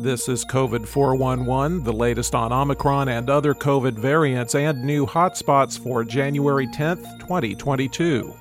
This is COVID 411, the latest on Omicron and other COVID variants and new hotspots for January 10th, 2022.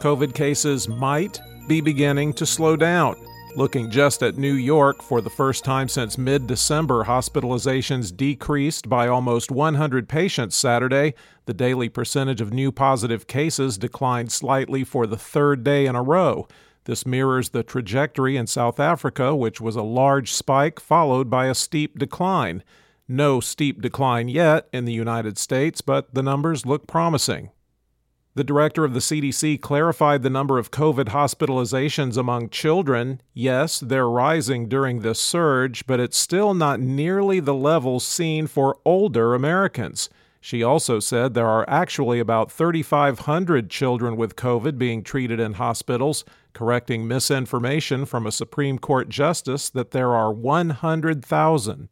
COVID cases might be beginning to slow down. Looking just at New York, for the first time since mid December, hospitalizations decreased by almost 100 patients Saturday. The daily percentage of new positive cases declined slightly for the third day in a row. This mirrors the trajectory in South Africa, which was a large spike followed by a steep decline. No steep decline yet in the United States, but the numbers look promising. The director of the CDC clarified the number of COVID hospitalizations among children. Yes, they're rising during this surge, but it's still not nearly the levels seen for older Americans. She also said there are actually about 3,500 children with COVID being treated in hospitals, correcting misinformation from a Supreme Court justice that there are 100,000.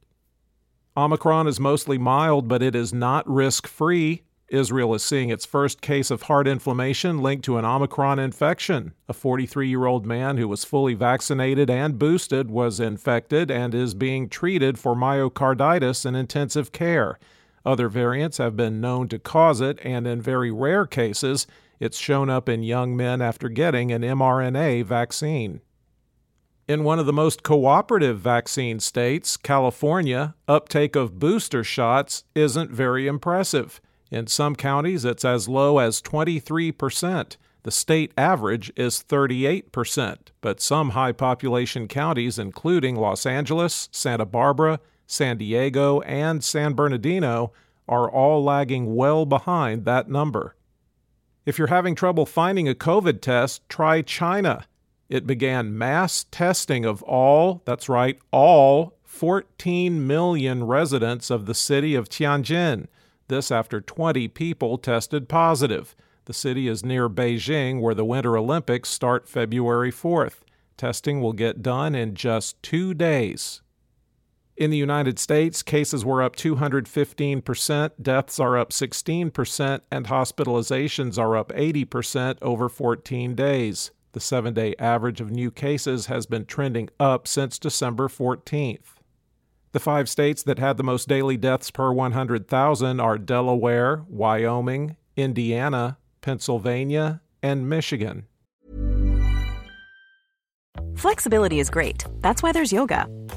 Omicron is mostly mild, but it is not risk free. Israel is seeing its first case of heart inflammation linked to an Omicron infection. A 43 year old man who was fully vaccinated and boosted was infected and is being treated for myocarditis in intensive care. Other variants have been known to cause it, and in very rare cases, it's shown up in young men after getting an mRNA vaccine. In one of the most cooperative vaccine states, California, uptake of booster shots isn't very impressive. In some counties, it's as low as 23%. The state average is 38%, but some high population counties, including Los Angeles, Santa Barbara, San Diego, and San Bernardino are all lagging well behind that number. If you're having trouble finding a COVID test, try China. It began mass testing of all, that's right, all 14 million residents of the city of Tianjin. This after 20 people tested positive. The city is near Beijing, where the Winter Olympics start February 4th. Testing will get done in just two days. In the United States, cases were up 215%, deaths are up 16%, and hospitalizations are up 80% over 14 days. The seven day average of new cases has been trending up since December 14th. The five states that had the most daily deaths per 100,000 are Delaware, Wyoming, Indiana, Pennsylvania, and Michigan. Flexibility is great. That's why there's yoga.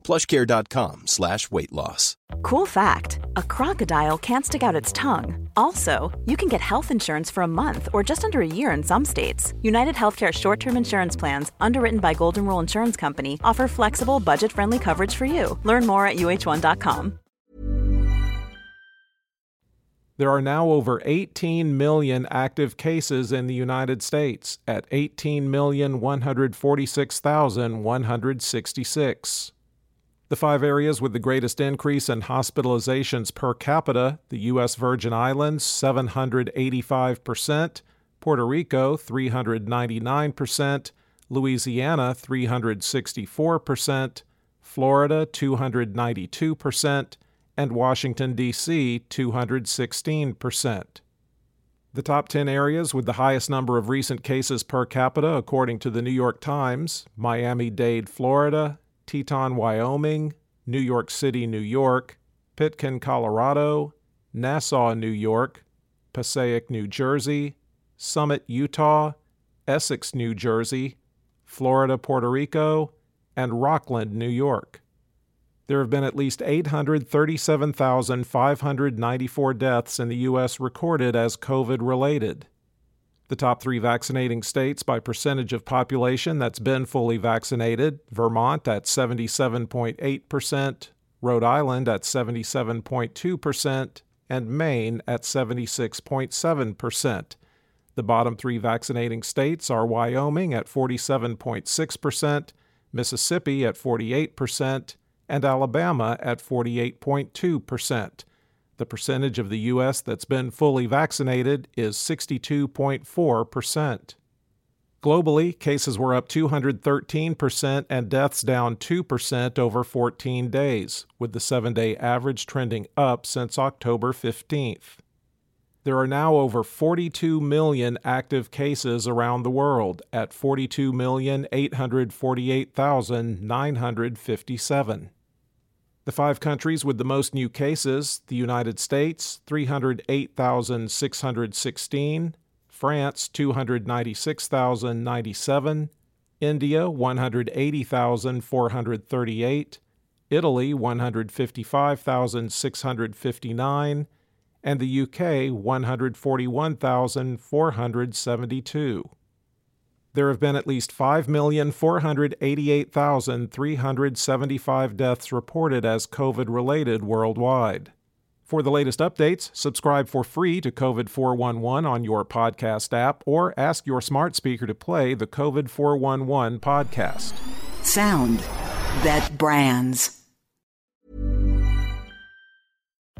plushcare.com slash weight loss. Cool fact a crocodile can't stick out its tongue. Also, you can get health insurance for a month or just under a year in some states. United Healthcare short term insurance plans, underwritten by Golden Rule Insurance Company, offer flexible, budget friendly coverage for you. Learn more at uh1.com. There are now over 18 million active cases in the United States at 18,146,166. The five areas with the greatest increase in hospitalizations per capita the U.S. Virgin Islands, 785%, Puerto Rico, 399%, Louisiana, 364%, Florida, 292%, and Washington, D.C., 216%. The top 10 areas with the highest number of recent cases per capita, according to the New York Times Miami Dade, Florida, Teton, Wyoming, New York City, New York, Pitkin, Colorado, Nassau, New York, Passaic, New Jersey, Summit, Utah, Essex, New Jersey, Florida, Puerto Rico, and Rockland, New York. There have been at least 837,594 deaths in the U.S. recorded as COVID related. The top three vaccinating states by percentage of population that's been fully vaccinated Vermont at 77.8%, Rhode Island at 77.2%, and Maine at 76.7%. The bottom three vaccinating states are Wyoming at 47.6%, Mississippi at 48%, and Alabama at 48.2%. The percentage of the U.S. that's been fully vaccinated is 62.4%. Globally, cases were up 213% and deaths down 2% over 14 days, with the seven day average trending up since October 15th. There are now over 42 million active cases around the world at 42,848,957. The five countries with the most new cases the United States, 308,616, France, 296,097, India, 180,438, Italy, 155,659, and the UK, 141,472 there have been at least 5,488,375 deaths reported as COVID related worldwide. For the latest updates, subscribe for free to COVID 411 on your podcast app or ask your smart speaker to play the COVID 411 podcast. Sound that brands.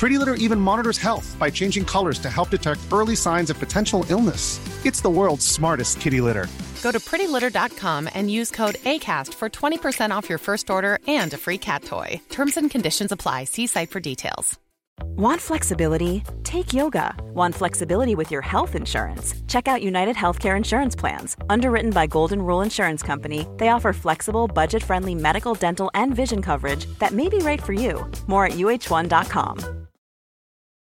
Pretty Litter even monitors health by changing colors to help detect early signs of potential illness. It's the world's smartest kitty litter. Go to prettylitter.com and use code ACAST for 20% off your first order and a free cat toy. Terms and conditions apply. See site for details. Want flexibility? Take yoga. Want flexibility with your health insurance? Check out United Healthcare Insurance Plans. Underwritten by Golden Rule Insurance Company, they offer flexible, budget friendly medical, dental, and vision coverage that may be right for you. More at uh1.com.